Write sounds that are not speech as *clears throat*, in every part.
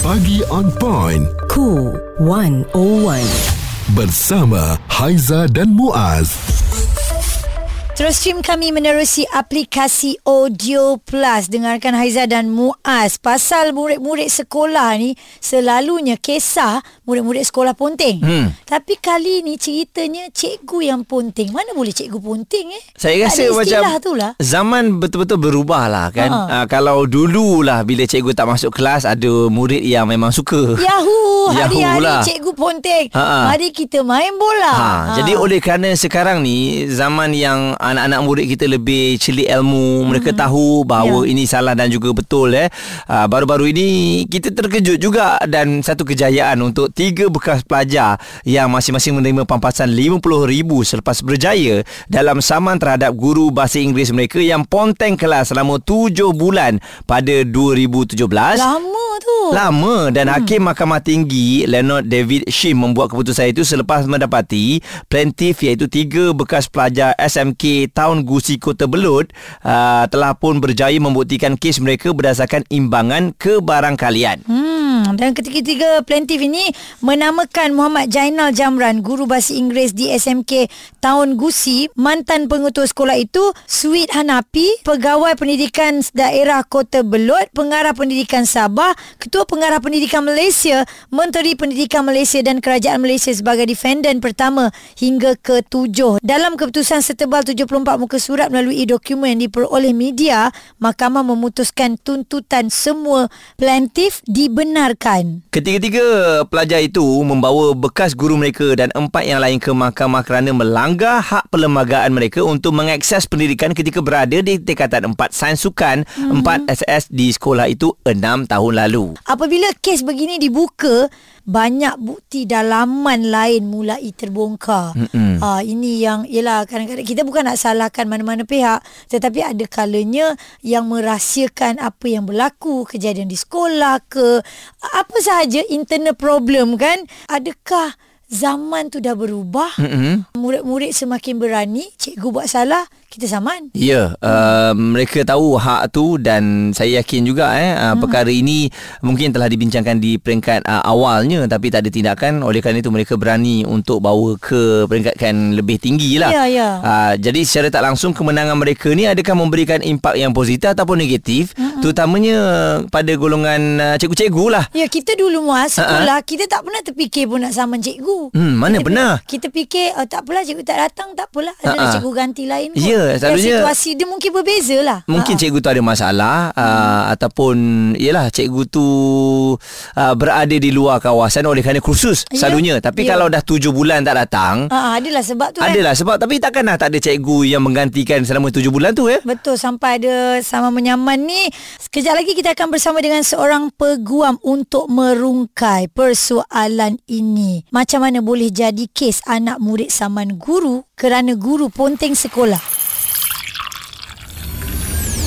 Pagi on point. Cool 101. Bersama Haiza dan Muaz. Terus stream kami menerusi aplikasi Audio Plus. Dengarkan Haiza dan Muaz. Pasal murid-murid sekolah ni selalunya kisah murid-murid sekolah ponting. Hmm. Tapi kali ni ceritanya cikgu yang ponting. Mana boleh cikgu ponting eh? Saya Tak rasa macam istilah tu lah. zaman betul-betul berubah lah kan. Ha. Uh, kalau dululah bila cikgu tak masuk kelas ada murid yang memang suka. Yahoo! *laughs* Hari-hari lah. cikgu ponting. Ha, ha. Mari kita main bola. Ha, jadi oleh kerana sekarang ni zaman yang anak-anak murid kita lebih celik ilmu, mereka tahu bahawa Ya. ini salah dan juga betul eh. Uh, baru-baru ini kita terkejut juga dan satu kejayaan untuk tiga bekas pelajar yang masing-masing menerima pampasan RM50,000 selepas berjaya dalam saman terhadap guru bahasa Inggeris mereka yang ponteng kelas selama 7 bulan pada 2017. Lama tu. Lama dan hmm. Hakim Mahkamah Tinggi Leonard David Shim membuat keputusan itu selepas mendapati plaintiff iaitu tiga bekas pelajar SMK Taun Gusi Kota Belud uh, telah pun berjaya membuktikan kes mereka berdasarkan imbangan kebarangkalian. Hmm, dan ketiga-tiga plaintiff ini menamakan Muhammad Jainal Jamran, guru bahasa Inggeris di SMK Taun Gusi, mantan pengetua sekolah itu, Sweet Hanapi, pegawai pendidikan daerah Kota Belud, pengarah pendidikan Sabah, ketua pengarah pendidikan Malaysia, Menteri Pendidikan Malaysia dan Kerajaan Malaysia sebagai defendant pertama hingga ke-7. Dalam keputusan setebal 74 muka surat melalui dokumen yang diperoleh media, mahkamah memutuskan tuntutan semua plaintiff dibenarkan. Ketiga-tiga pelajar itu membawa bekas guru mereka dan empat yang lain ke mahkamah kerana melanggar hak perlembagaan mereka untuk mengakses pendidikan ketika berada di tingkatan 4 sains sukan hmm. 4 SS di sekolah itu 6 tahun lalu. Apabila kes begini dibuka, banyak bukti dalaman lain mulai terbongkar. Mm-mm. Ah ini yang ialah kadang-kadang kita bukan nak salahkan mana-mana pihak, tetapi ada kalanya yang merahsiakan apa yang berlaku, kejadian di sekolah ke apa sahaja internal problem kan? Adakah zaman tu dah berubah? Mm-mm. Murid-murid semakin berani, cikgu buat salah, kita saman. Ya, uh, mereka tahu hak tu dan saya yakin juga eh uh, hmm. perkara ini mungkin telah dibincangkan di peringkat uh, awalnya tapi tak ada tindakan oleh kerana itu mereka berani untuk bawa ke peringkatkan lebih tinggi lah. Ya, ya. Uh, jadi secara tak langsung kemenangan mereka ni adakah memberikan impak yang positif ataupun negatif hmm. terutamanya pada golongan uh, cikgu-cikgu lah. Ya, kita dulu muas sekolah, kita tak pernah terfikir pun nak saman cikgu. Hmm, mana kita, pernah? Kita fikir oh, tak apalah cikgu tak datang, tak apalah. Ada Ha-ha. cikgu ganti lain. Ya, Dan selalunya- situasi dia mungkin berbeza lah. Mungkin Ha-ha. cikgu tu ada masalah uh, ataupun yalah cikgu tu uh, berada di luar kawasan oleh kerana kursus Ya. selalunya tapi Ya. kalau dah tujuh bulan tak datang Ha, adalah sebab tu kan. adalah sebab tapi takkanlah tak ada cikgu yang menggantikan selama tujuh bulan tu ya Betul sampai ada sama menyaman ni. Sekejap lagi kita akan bersama dengan seorang peguam untuk merungkai persoalan ini. Macam mana boleh jadi kes anak murid saman guru kerana guru ponteng sekolah.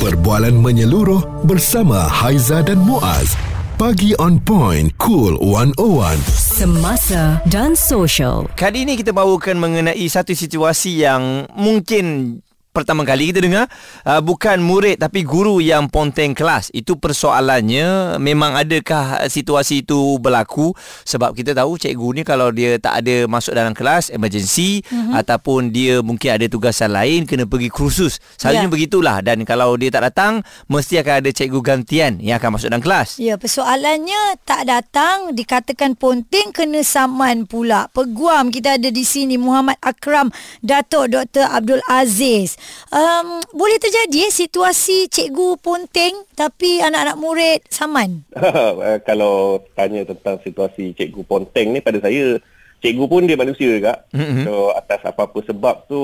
Perbualan menyeluruh bersama Haiza dan Muaz. Pagi on point. Cool 101. Semasa dan social. Kali ini kita bawakan mengenai satu situasi yang mungkin pertama kali kita dengar uh, bukan murid tapi guru yang ponteng kelas itu persoalannya memang adakah situasi itu berlaku sebab kita tahu cikgu ni kalau dia tak ada masuk dalam kelas emergency mm-hmm. ataupun dia mungkin ada tugasan lain kena pergi kursus selalunya Ya. begitulah dan kalau dia tak datang mesti akan ada cikgu gantian yang akan masuk dalam kelas Ya, persoalannya tak datang dikatakan ponting kena saman pula. Peguam kita ada di sini Muhammad Akram Datuk Dr. Abdul Aziz. Um, boleh terjadi eh, situasi cikgu ponting tapi anak-anak murid saman. *laughs* Eh, kalau tanya tentang situasi cikgu ponteng ni pada saya cikgu pun dia manusia juga. Mhm. So atas apa-apa sebab tu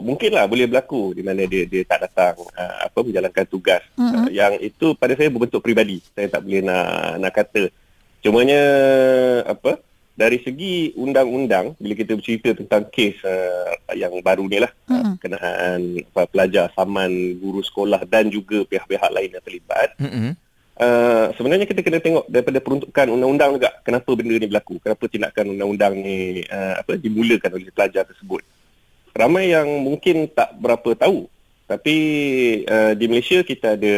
mungkinlah boleh berlaku di mana dia dia tak datang uh, apa menjalankan tugas. Uh, yang itu pada saya berbentuk peribadi. Saya tak boleh nak nak kata. Cumanya apa dari segi undang-undang bila kita bercerita tentang kes uh, yang baru ni lah uh, kenaan apa, pelajar saman guru sekolah dan juga pihak-pihak lain yang terlibat mm-hmm. Uh, sebenarnya kita kena tengok daripada peruntukan undang-undang juga kenapa benda ni berlaku kenapa tindakan undang-undang ni uh, apa dimulakan oleh pelajar tersebut ramai yang mungkin tak berapa tahu tapi uh, di Malaysia kita ada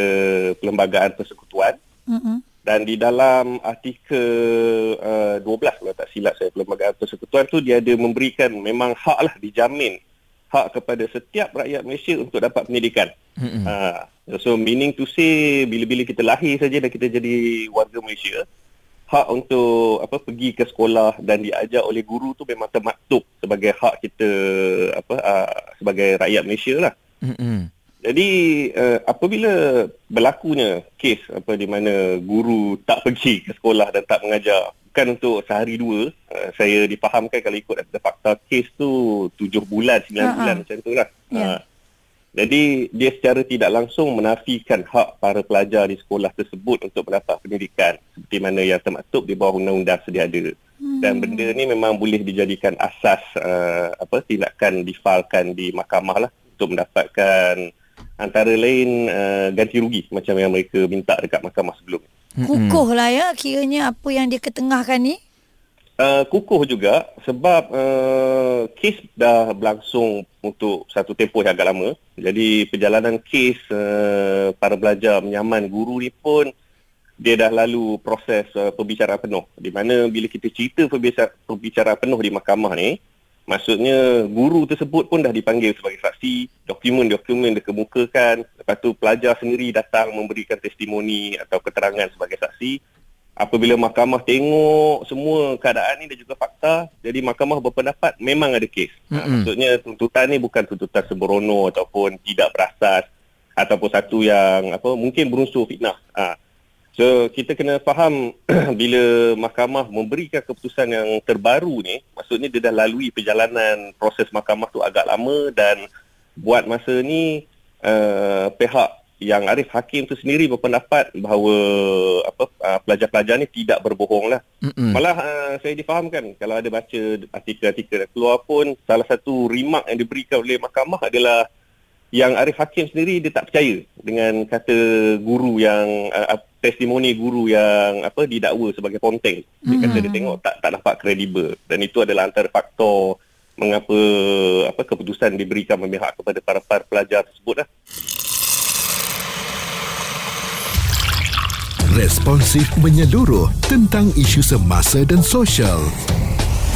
perlembagaan persekutuan Mm-mm. Dan di dalam artikel uh, 12 kalau tak silap saya Perlembagaan Persekutuan tu dia ada memberikan memang hak lah dijamin hak kepada setiap rakyat Malaysia untuk dapat pendidikan. Mm-mm. Uh, so meaning to say bila-bila kita lahir saja dan kita jadi warga Malaysia hak untuk apa pergi ke sekolah dan diajar oleh guru tu memang termaktub sebagai hak kita apa uh, sebagai rakyat Malaysia lah. Mm-mm. Jadi uh, apabila berlakunya kes apa di mana guru tak pergi ke sekolah dan tak mengajar bukan untuk sehari dua uh, saya difahamkan kalau ikut daripada fakta kes tu tujuh bulan sembilan Ha-ha. bulan macam tu lah. Ya. Uh, jadi dia secara tidak langsung menafikan hak para pelajar di sekolah tersebut untuk mendapat pendidikan seperti mana yang termaktub di bawah undang-undang sedia ada. Hmm. Dan benda ni memang boleh dijadikan asas uh, apa tindakan difalkan di mahkamah lah untuk mendapatkan antara lain uh, ganti rugi macam yang mereka minta dekat mahkamah sebelum. Kukuh lah ya kiranya apa yang dia ketengahkan ni. Uh, kukuh juga sebab uh, kes dah berlangsung untuk satu tempoh yang agak lama. Jadi perjalanan kes uh, para pelajar menyaman guru ni pun dia dah lalu proses uh, perbicaraan penuh. Di mana bila kita cerita perbicaraan, perbicaraan penuh di mahkamah ni, maksudnya guru tersebut pun dah dipanggil sebagai saksi, dokumen-dokumen dikemukakan, lepas tu pelajar sendiri datang memberikan testimoni atau keterangan sebagai saksi. Apabila mahkamah tengok semua keadaan ni dan juga fakta, jadi mahkamah berpendapat memang ada kes. Mm-mm. maksudnya tuntutan ni bukan tuntutan sembrono ataupun tidak berasas ataupun satu yang apa mungkin berunsur fitnah. Ha. So kita kena faham *clears throat* bila mahkamah memberikan keputusan yang terbaru ni, maksudnya dia dah lalui perjalanan proses mahkamah tu agak lama dan buat masa ni uh, pihak yang Arif Hakim tu sendiri berpendapat bahawa apa uh, pelajar-pelajar ni tidak berbohong lah. Mm-mm. Malah uh, saya difahamkan kalau ada baca artikel-artikel keluar pun salah satu remark yang diberikan oleh mahkamah adalah yang Arif Hakim sendiri dia tak percaya dengan kata guru yang uh, testimoni guru yang apa didakwa sebagai ponteng. Dia kata dia tengok tak tak nampak kredibel dan itu adalah antara faktor mengapa apa keputusan diberikan memihak kepada para, para pelajar tersebut lah. Responsif menyeluruh tentang isu semasa dan sosial.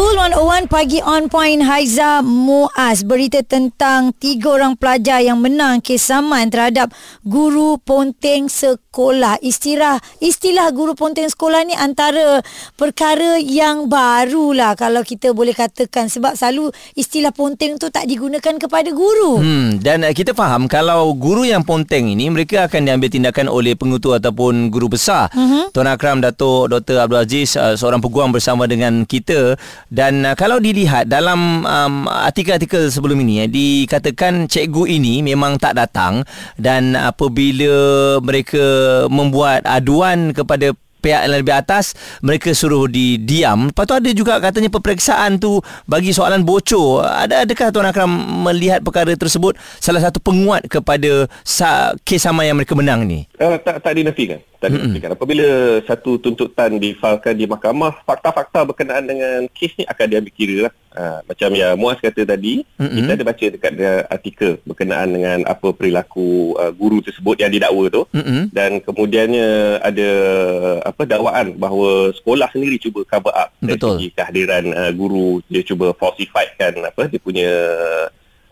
Cool 101 pagi on point Haiza Muaz berita tentang tiga orang pelajar yang menang kes saman terhadap guru ponteng sekolah. Istilah istilah guru ponteng sekolah ni antara perkara yang barulah kalau kita boleh katakan sebab selalu istilah ponteng tu tak digunakan kepada guru. Hmm, dan uh, kita faham kalau guru yang ponteng ini mereka akan diambil tindakan oleh pengutu ataupun guru besar. Uh-huh. Tuan Akram Datuk Dr. Abdul Aziz uh, seorang peguam bersama dengan kita dan uh, kalau dilihat dalam um, artikel-artikel sebelum ini eh, dikatakan cikgu ini memang tak datang dan apabila mereka membuat aduan kepada pihak yang lebih atas mereka suruh didiam. Lepas tu ada juga katanya peperiksaan tu bagi soalan bocor. Ada adakah tuan Akram melihat perkara tersebut salah satu penguat kepada sa- kes sama yang mereka menang ni? Uh, tak tak dinafikan. Tak dinafikan. Apabila satu tuntutan difalkan di mahkamah, fakta-fakta berkenaan dengan kes ni akan diambil kira lah. Uh, macam yang Muaz kata tadi, Mm-mm. kita ada baca dekat uh, artikel berkenaan dengan apa perilaku uh, guru tersebut yang didakwa tu. Mm-mm. Dan kemudiannya ada apa dakwaan bahawa sekolah sendiri cuba cover up dari Betul. segi kehadiran uh, guru dia cuba falsifiedkan apa dia punya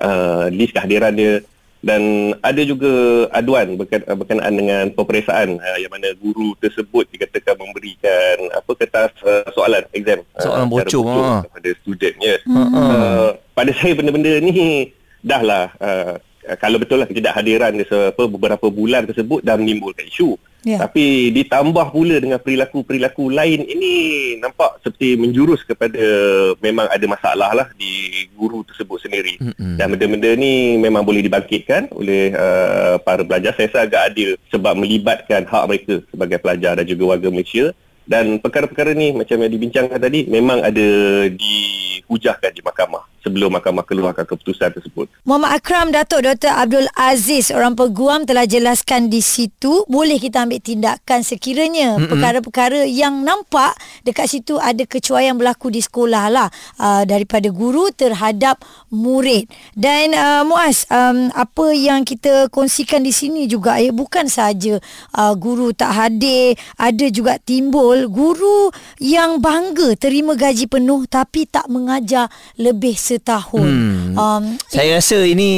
uh, list kehadiran dia dan ada juga aduan berken, berkenaan dengan peperiksaan uh, yang mana guru tersebut dikatakan memberikan apa kertas uh, soalan exam uh, Soalan secara bocor, ha. kepada student yes. Hmm. Uh, pada saya benda-benda ni dah lah uh, kalau betul lah ketidakhadiran dia se- apa, beberapa bulan tersebut dah menimbulkan isu. Ya. Tapi ditambah pula dengan perilaku-perilaku lain ini nampak seperti menjurus kepada memang ada masalah lah di guru tersebut sendiri. Mm-mm. Dan benda-benda ni memang boleh dibangkitkan oleh uh, para pelajar. Saya rasa agak adil sebab melibatkan hak mereka sebagai pelajar dan juga warga Malaysia. Dan perkara-perkara ni macam yang dibincangkan tadi memang ada dihujahkan di mahkamah. Sebelum mahkamah keluarkan keputusan tersebut. Muhammad Akram Datuk Dr. Abdul Aziz orang peguam telah jelaskan di situ boleh kita ambil tindakan sekiranya Mm-mm. perkara-perkara yang nampak dekat situ ada kecuaian berlaku di sekolah lah uh, daripada guru terhadap murid dan uh, Muaz um, apa yang kita kongsikan di sini juga ya bukan saja uh, guru tak hadir ada juga timbul guru yang bangga terima gaji penuh tapi tak mengajar lebih setahun. Hmm. Um, saya rasa ini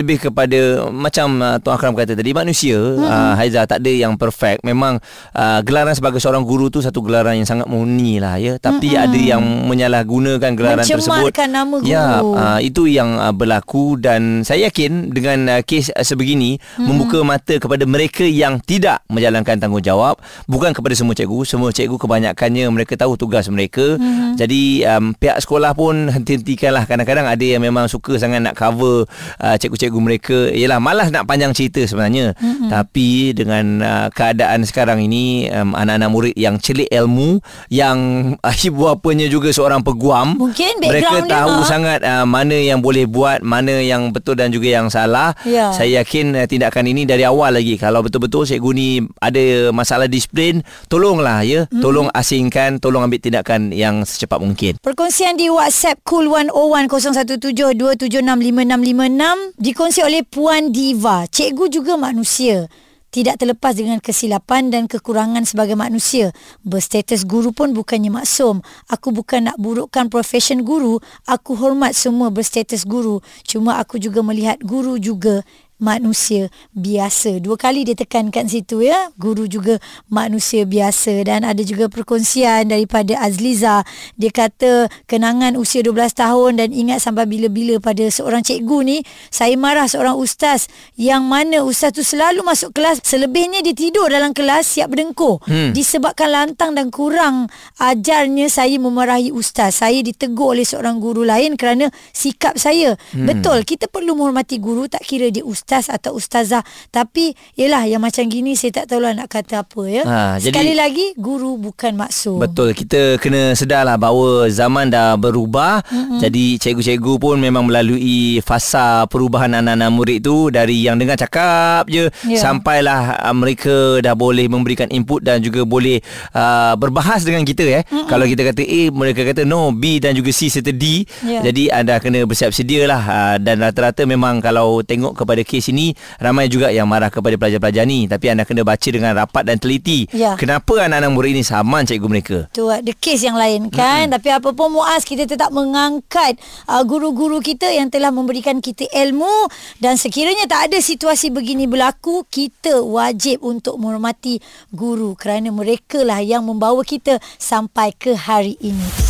lebih kepada macam uh, Tuan Akram kata tadi manusia hmm. uh, Haiza tak ada yang perfect. Memang uh, gelaran sebagai seorang guru tu satu gelaran yang sangat murni lah ya. Tapi hmm. ada yang menyalahgunakan gelaran Mencemarkan tersebut. nama guru. Ya, uh, itu yang uh, berlaku dan saya yakin dengan uh, kes uh, sebegini hmm. membuka mata kepada mereka yang tidak menjalankan tanggungjawab bukan kepada semua cikgu, semua cikgu kebanyakannya mereka tahu tugas mereka. Hmm. Jadi um, pihak sekolah pun henti-hentikan lah kadang-kadang ada yang memang suka sangat nak cover uh, cikgu-cikgu mereka. Ialah malas nak panjang cerita sebenarnya. Mm-hmm. tapi dengan uh, keadaan sekarang ini um, anak-anak murid yang celik ilmu yang uh, *laughs* ibu bapanya juga seorang peguam mungkin mereka tahu dia, sangat uh, mana yang boleh buat mana yang betul dan juga yang salah. Yeah. saya yakin uh, tindakan ini dari awal lagi. Kalau betul-betul cikgu ni ada masalah disiplin tolonglah ya. Mm-hmm. tolong asingkan tolong ambil tindakan yang secepat mungkin. Perkongsian di WhatsApp cool 10 0172765656 dikongsi oleh Puan Diva. Cikgu juga manusia. Tidak terlepas dengan kesilapan dan kekurangan sebagai manusia. Berstatus guru pun bukannya maksum. Aku bukan nak burukkan profesion guru. Aku hormat semua berstatus guru. Cuma aku juga melihat guru juga manusia biasa. Dua kali dia tekankan situ ya. Guru juga manusia biasa dan ada juga perkongsian daripada Azliza. Dia kata kenangan usia 12 tahun dan ingat sampai bila-bila pada seorang cikgu ni, saya marah seorang ustaz yang mana ustaz tu selalu masuk kelas, selebihnya dia tidur dalam kelas siap berdengkur. Hmm. Disebabkan lantang dan kurang ajarnya saya memarahi ustaz. Saya ditegur oleh seorang guru lain kerana sikap saya. Hmm. Betul, kita perlu menghormati guru tak kira dia ustaz ustaz atau ustazah tapi yalah yang macam gini saya tak tahulah nak kata apa ya ha, sekali jadi, lagi guru bukan maksud betul kita kena sedarlah bahawa zaman dah berubah mm-hmm. jadi cikgu-cikgu pun memang melalui fasa perubahan anak-anak murid tu dari yang dengar cakap je yeah. sampailah uh, mereka dah boleh memberikan input dan juga boleh uh, berbahas dengan kita eh mm-hmm. kalau kita kata A mereka kata no B dan juga C serta D yeah. jadi anda kena bersiap sedia lah uh, dan rata-rata memang kalau tengok kepada kes kes ini ramai juga yang marah kepada pelajar-pelajar ni. Tapi anda kena baca dengan rapat dan teliti. Ya. kenapa anak-anak murid ini saman cikgu mereka? Tu ada kes yang lain kan? Mm-hmm. tapi apa pun muas kita tetap mengangkat uh, guru-guru kita yang telah memberikan kita ilmu. Dan sekiranya tak ada situasi begini berlaku kita wajib untuk menghormati guru. Kerana mereka lah yang membawa kita sampai ke hari ini